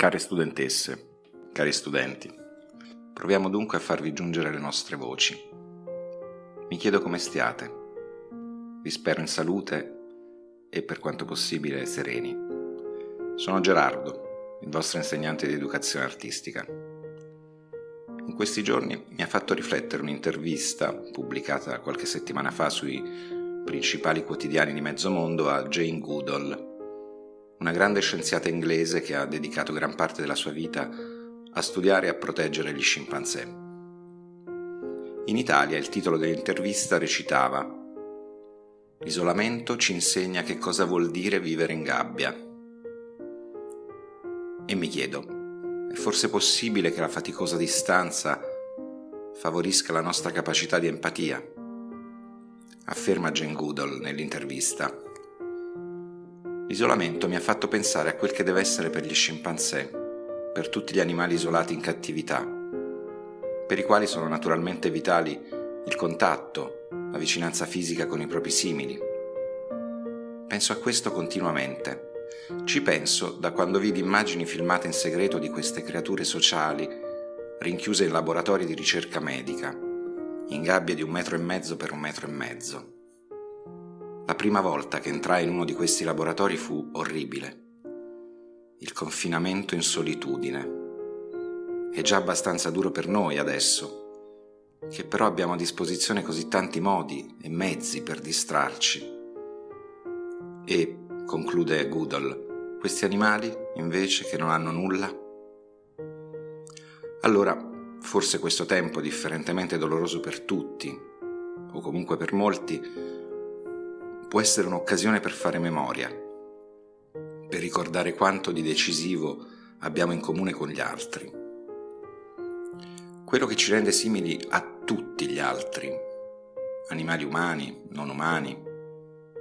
Care studentesse, cari studenti, proviamo dunque a farvi giungere le nostre voci. Mi chiedo come stiate. Vi spero in salute e per quanto possibile sereni. Sono Gerardo, il vostro insegnante di educazione artistica. In questi giorni mi ha fatto riflettere un'intervista pubblicata qualche settimana fa sui principali quotidiani di mezzo mondo a Jane Goodall, una grande scienziata inglese che ha dedicato gran parte della sua vita a studiare e a proteggere gli scimpanzé. In Italia il titolo dell'intervista recitava L'isolamento ci insegna che cosa vuol dire vivere in gabbia. E mi chiedo, è forse possibile che la faticosa distanza favorisca la nostra capacità di empatia? Afferma Jane Goodall nell'intervista. L'isolamento mi ha fatto pensare a quel che deve essere per gli scimpanzé, per tutti gli animali isolati in cattività, per i quali sono naturalmente vitali il contatto, la vicinanza fisica con i propri simili. Penso a questo continuamente. Ci penso da quando vidi immagini filmate in segreto di queste creature sociali, rinchiuse in laboratori di ricerca medica, in gabbie di un metro e mezzo per un metro e mezzo la prima volta che entrai in uno di questi laboratori fu orribile. Il confinamento in solitudine. È già abbastanza duro per noi adesso, che però abbiamo a disposizione così tanti modi e mezzi per distrarci. E, conclude Goodall, questi animali, invece, che non hanno nulla? Allora, forse questo tempo, differentemente doloroso per tutti, o comunque per molti, può essere un'occasione per fare memoria, per ricordare quanto di decisivo abbiamo in comune con gli altri. Quello che ci rende simili a tutti gli altri, animali umani, non umani,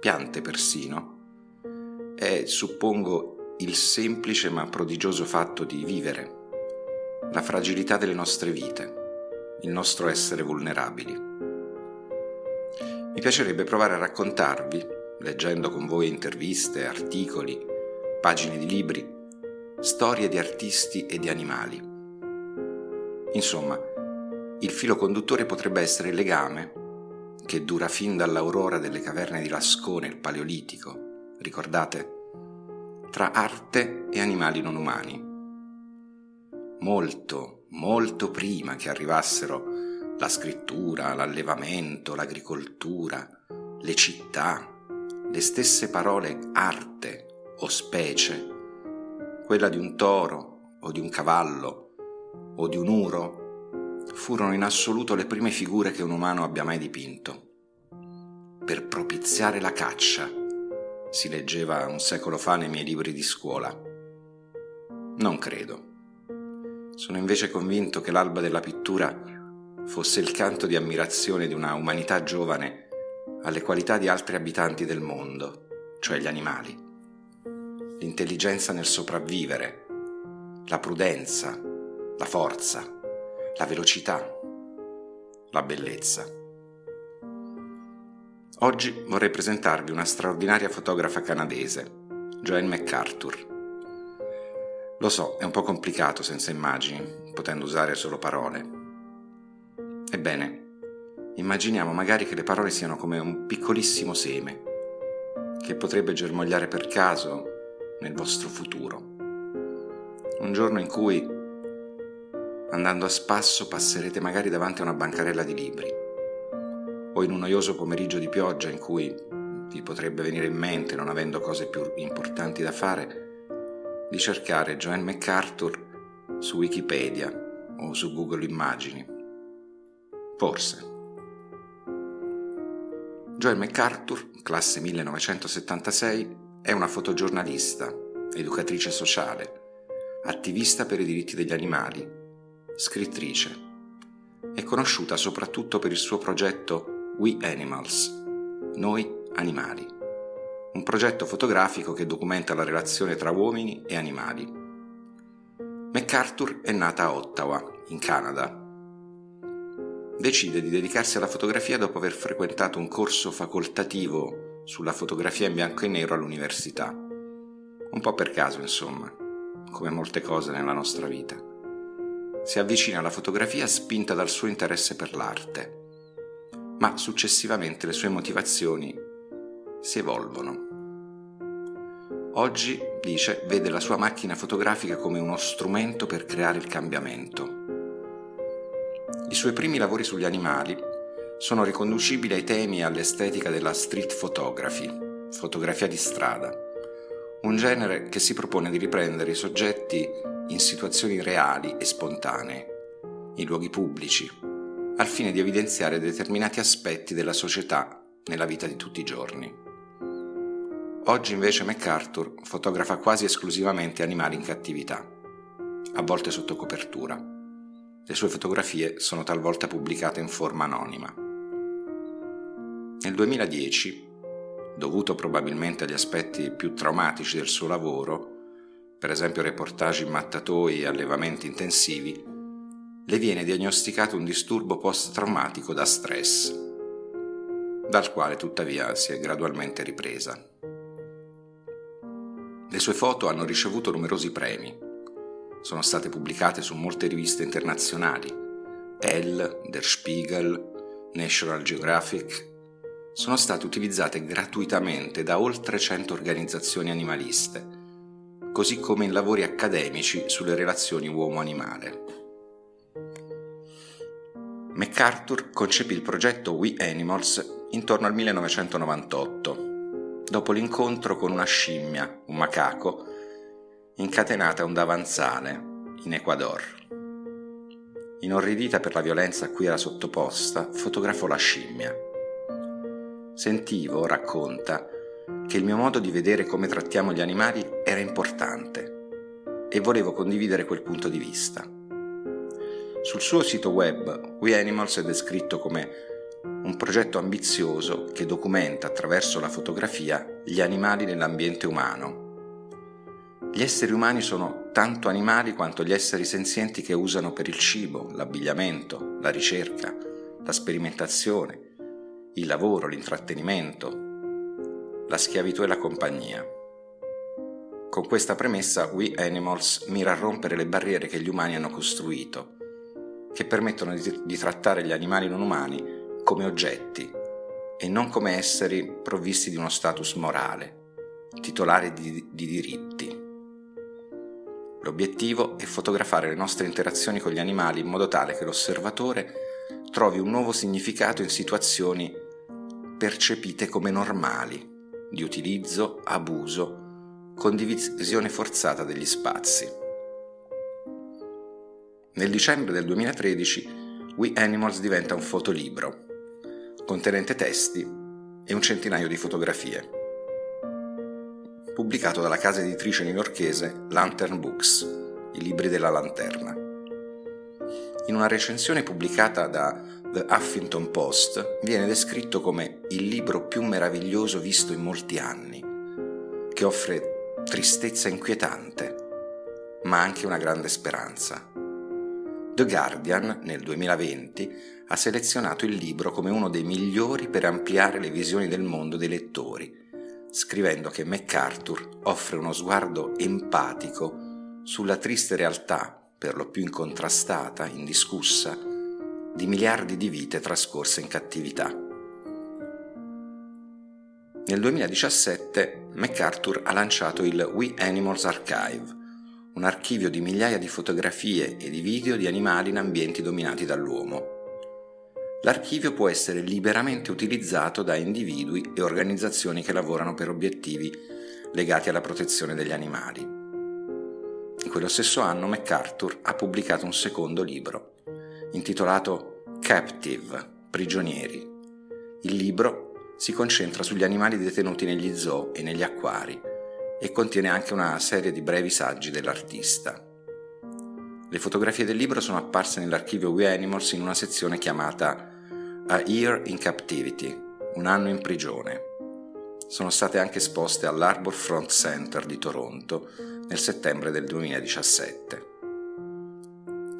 piante persino, è, suppongo, il semplice ma prodigioso fatto di vivere, la fragilità delle nostre vite, il nostro essere vulnerabili. Mi piacerebbe provare a raccontarvi, leggendo con voi interviste, articoli, pagine di libri, storie di artisti e di animali. Insomma, il filo conduttore potrebbe essere il legame che dura fin dall'aurora delle caverne di Lascone, il Paleolitico, ricordate? Tra arte e animali non umani. Molto, molto prima che arrivassero la scrittura, l'allevamento, l'agricoltura, le città, le stesse parole arte o specie, quella di un toro o di un cavallo o di un uro, furono in assoluto le prime figure che un umano abbia mai dipinto. Per propiziare la caccia, si leggeva un secolo fa nei miei libri di scuola. Non credo. Sono invece convinto che l'alba della pittura fosse il canto di ammirazione di una umanità giovane alle qualità di altri abitanti del mondo, cioè gli animali. L'intelligenza nel sopravvivere, la prudenza, la forza, la velocità, la bellezza. Oggi vorrei presentarvi una straordinaria fotografa canadese, Joanne MacArthur. Lo so, è un po' complicato senza immagini, potendo usare solo parole Ebbene, immaginiamo magari che le parole siano come un piccolissimo seme che potrebbe germogliare per caso nel vostro futuro. Un giorno in cui, andando a spasso, passerete magari davanti a una bancarella di libri, o in un noioso pomeriggio di pioggia in cui vi potrebbe venire in mente, non avendo cose più importanti da fare, di cercare Joanne MacArthur su Wikipedia o su Google Immagini Forse. Joel MacArthur, classe 1976, è una fotogiornalista, educatrice sociale, attivista per i diritti degli animali, scrittrice. È conosciuta soprattutto per il suo progetto We Animals, Noi Animali, un progetto fotografico che documenta la relazione tra uomini e animali. MacArthur è nata a Ottawa, in Canada, decide di dedicarsi alla fotografia dopo aver frequentato un corso facoltativo sulla fotografia in bianco e nero all'università. Un po' per caso, insomma, come molte cose nella nostra vita. Si avvicina alla fotografia spinta dal suo interesse per l'arte, ma successivamente le sue motivazioni si evolvono. Oggi, dice, vede la sua macchina fotografica come uno strumento per creare il cambiamento. I suoi primi lavori sugli animali sono riconducibili ai temi e all'estetica della street photography, fotografia di strada, un genere che si propone di riprendere i soggetti in situazioni reali e spontanee, in luoghi pubblici, al fine di evidenziare determinati aspetti della società nella vita di tutti i giorni. Oggi invece MacArthur fotografa quasi esclusivamente animali in cattività, a volte sotto copertura. Le sue fotografie sono talvolta pubblicate in forma anonima. Nel 2010, dovuto probabilmente agli aspetti più traumatici del suo lavoro, per esempio reportage in mattatoi e allevamenti intensivi, le viene diagnosticato un disturbo post-traumatico da stress, dal quale tuttavia si è gradualmente ripresa. Le sue foto hanno ricevuto numerosi premi. Sono state pubblicate su molte riviste internazionali, Elle, Der Spiegel, National Geographic. Sono state utilizzate gratuitamente da oltre 100 organizzazioni animaliste, così come in lavori accademici sulle relazioni uomo-animale. MacArthur concepì il progetto We Animals intorno al 1998 dopo l'incontro con una scimmia, un macaco, incatenata a un davanzale in Ecuador. Inorridita per la violenza a cui era sottoposta, fotografò la scimmia. Sentivo, racconta, che il mio modo di vedere come trattiamo gli animali era importante e volevo condividere quel punto di vista. Sul suo sito web We Animals è descritto come un progetto ambizioso che documenta attraverso la fotografia gli animali nell'ambiente umano. Gli esseri umani sono tanto animali quanto gli esseri senzienti che usano per il cibo, l'abbigliamento, la ricerca, la sperimentazione, il lavoro, l'intrattenimento, la schiavitù e la compagnia. Con questa premessa We Animals mira a rompere le barriere che gli umani hanno costruito, che permettono di, di trattare gli animali non umani come oggetti e non come esseri provvisti di uno status morale, titolari di, di diritti. L'obiettivo è fotografare le nostre interazioni con gli animali in modo tale che l'osservatore trovi un nuovo significato in situazioni percepite come normali, di utilizzo, abuso, condivisione forzata degli spazi. Nel dicembre del 2013 We Animals diventa un fotolibro contenente testi e un centinaio di fotografie. Pubblicato dalla casa editrice newyorchese Lantern Books, i libri della lanterna. In una recensione pubblicata da The Huffington Post viene descritto come il libro più meraviglioso visto in molti anni, che offre tristezza inquietante, ma anche una grande speranza. The Guardian, nel 2020, ha selezionato il libro come uno dei migliori per ampliare le visioni del mondo dei lettori, scrivendo che MacArthur offre uno sguardo empatico sulla triste realtà, per lo più incontrastata, indiscussa, di miliardi di vite trascorse in cattività. Nel 2017 MacArthur ha lanciato il We Animals Archive, un archivio di migliaia di fotografie e di video di animali in ambienti dominati dall'uomo. L'archivio può essere liberamente utilizzato da individui e organizzazioni che lavorano per obiettivi legati alla protezione degli animali. In quello stesso anno MacArthur ha pubblicato un secondo libro, intitolato Captive, prigionieri. Il libro si concentra sugli animali detenuti negli zoo e negli acquari e contiene anche una serie di brevi saggi dell'artista. Le fotografie del libro sono apparse nell'archivio We Animals in una sezione chiamata A Year in Captivity, un anno in prigione. Sono state anche esposte all'Arbor Front Center di Toronto nel settembre del 2017.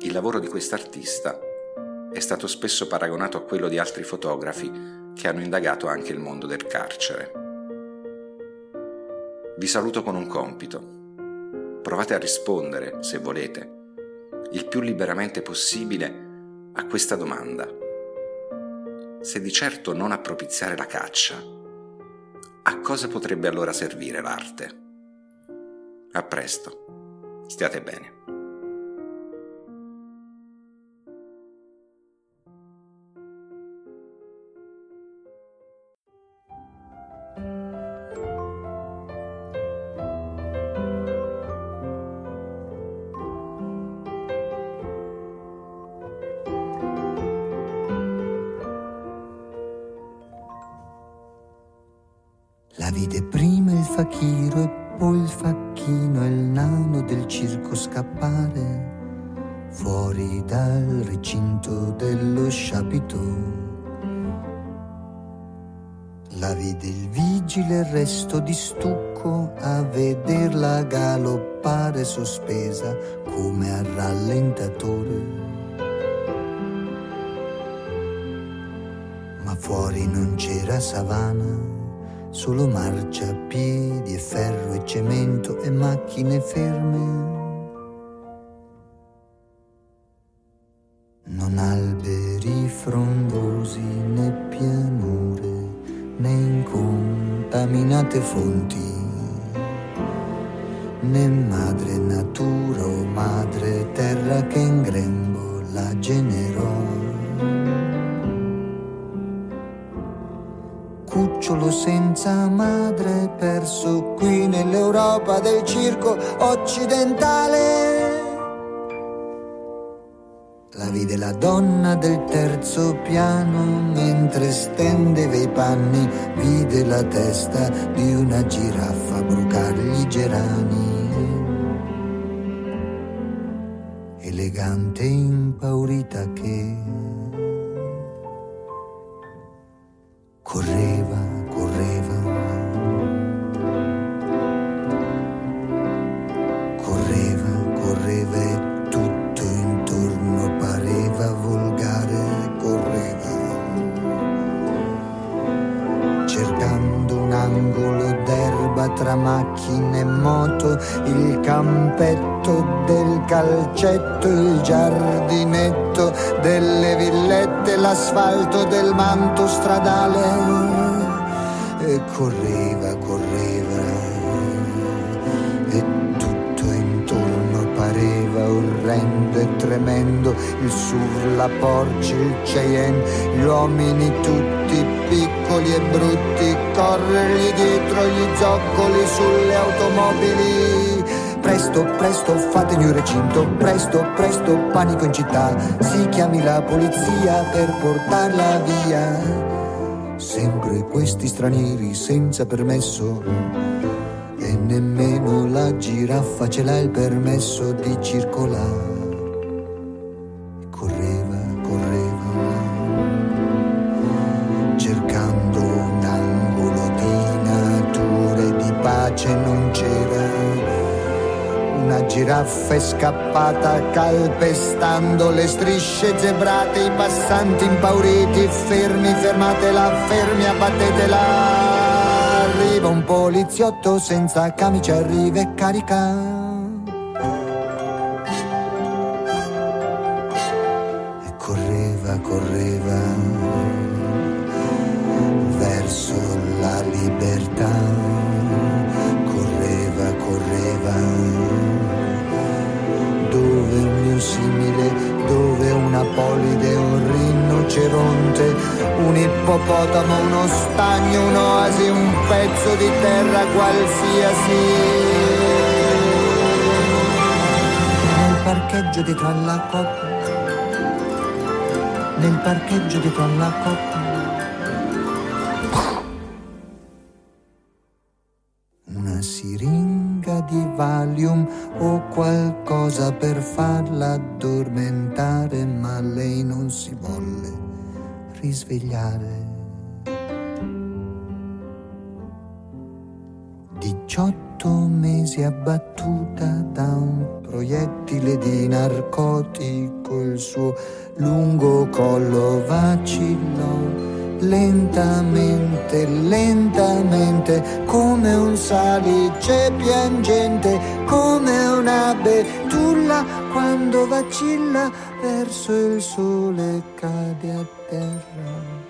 Il lavoro di quest'artista è stato spesso paragonato a quello di altri fotografi che hanno indagato anche il mondo del carcere. Vi saluto con un compito. provate a rispondere, se volete, il più liberamente possibile a questa domanda. Se di certo non a propiziare la caccia, a cosa potrebbe allora servire l'arte? A presto, stiate bene. Vide prima il fakiro e poi il facchino e il nano del circo scappare fuori dal recinto dello sciapito. La vide il vigile il resto di stucco a vederla galoppare sospesa come a rallentatore. Ma fuori non c'era savana solo marciapiedi e ferro e cemento e macchine ferme. Non alberi frondosi né pianure né incontaminate fonti, né madre natura o madre terra che in grembo la generò. Senza madre perso qui nell'Europa del circo occidentale. La vide la donna del terzo piano mentre stendeva i panni, vide la testa di una giraffa brucargli gerani. Elegante e impaurita che campetto del calcetto, il giardinetto delle villette, l'asfalto del manto stradale. E correva, correva, e tutto intorno pareva orrendo e tremendo, il SUV, la Porsche, il Cheyenne, gli uomini tutti piccoli e brutti, corrergli dietro gli zoccoli sulle automobili Presto, presto, fatemi un recinto, presto, presto, panico in città, si chiami la polizia per portarla via. Sempre questi stranieri senza permesso e nemmeno la giraffa ce l'ha il permesso di circolare. È scappata calpestando le strisce zebrate, i passanti impauriti, fermi, fermatela, fermi, abbattetela. Arriva un poliziotto senza camicia, arriva e carica. Una polide, un rinoceronte, un ippopotamo, uno stagno, un'oasi, un pezzo di terra qualsiasi. Nel parcheggio dietro alla nel parcheggio dietro alla. Addormentare, ma lei non si volle risvegliare. 18 mesi abbattuta da un proiettile di narcotico, il suo lungo collo vacillò lentamente, lentamente, come un salice piangente, come una betulla quando vacilla verso il sole cade a terra.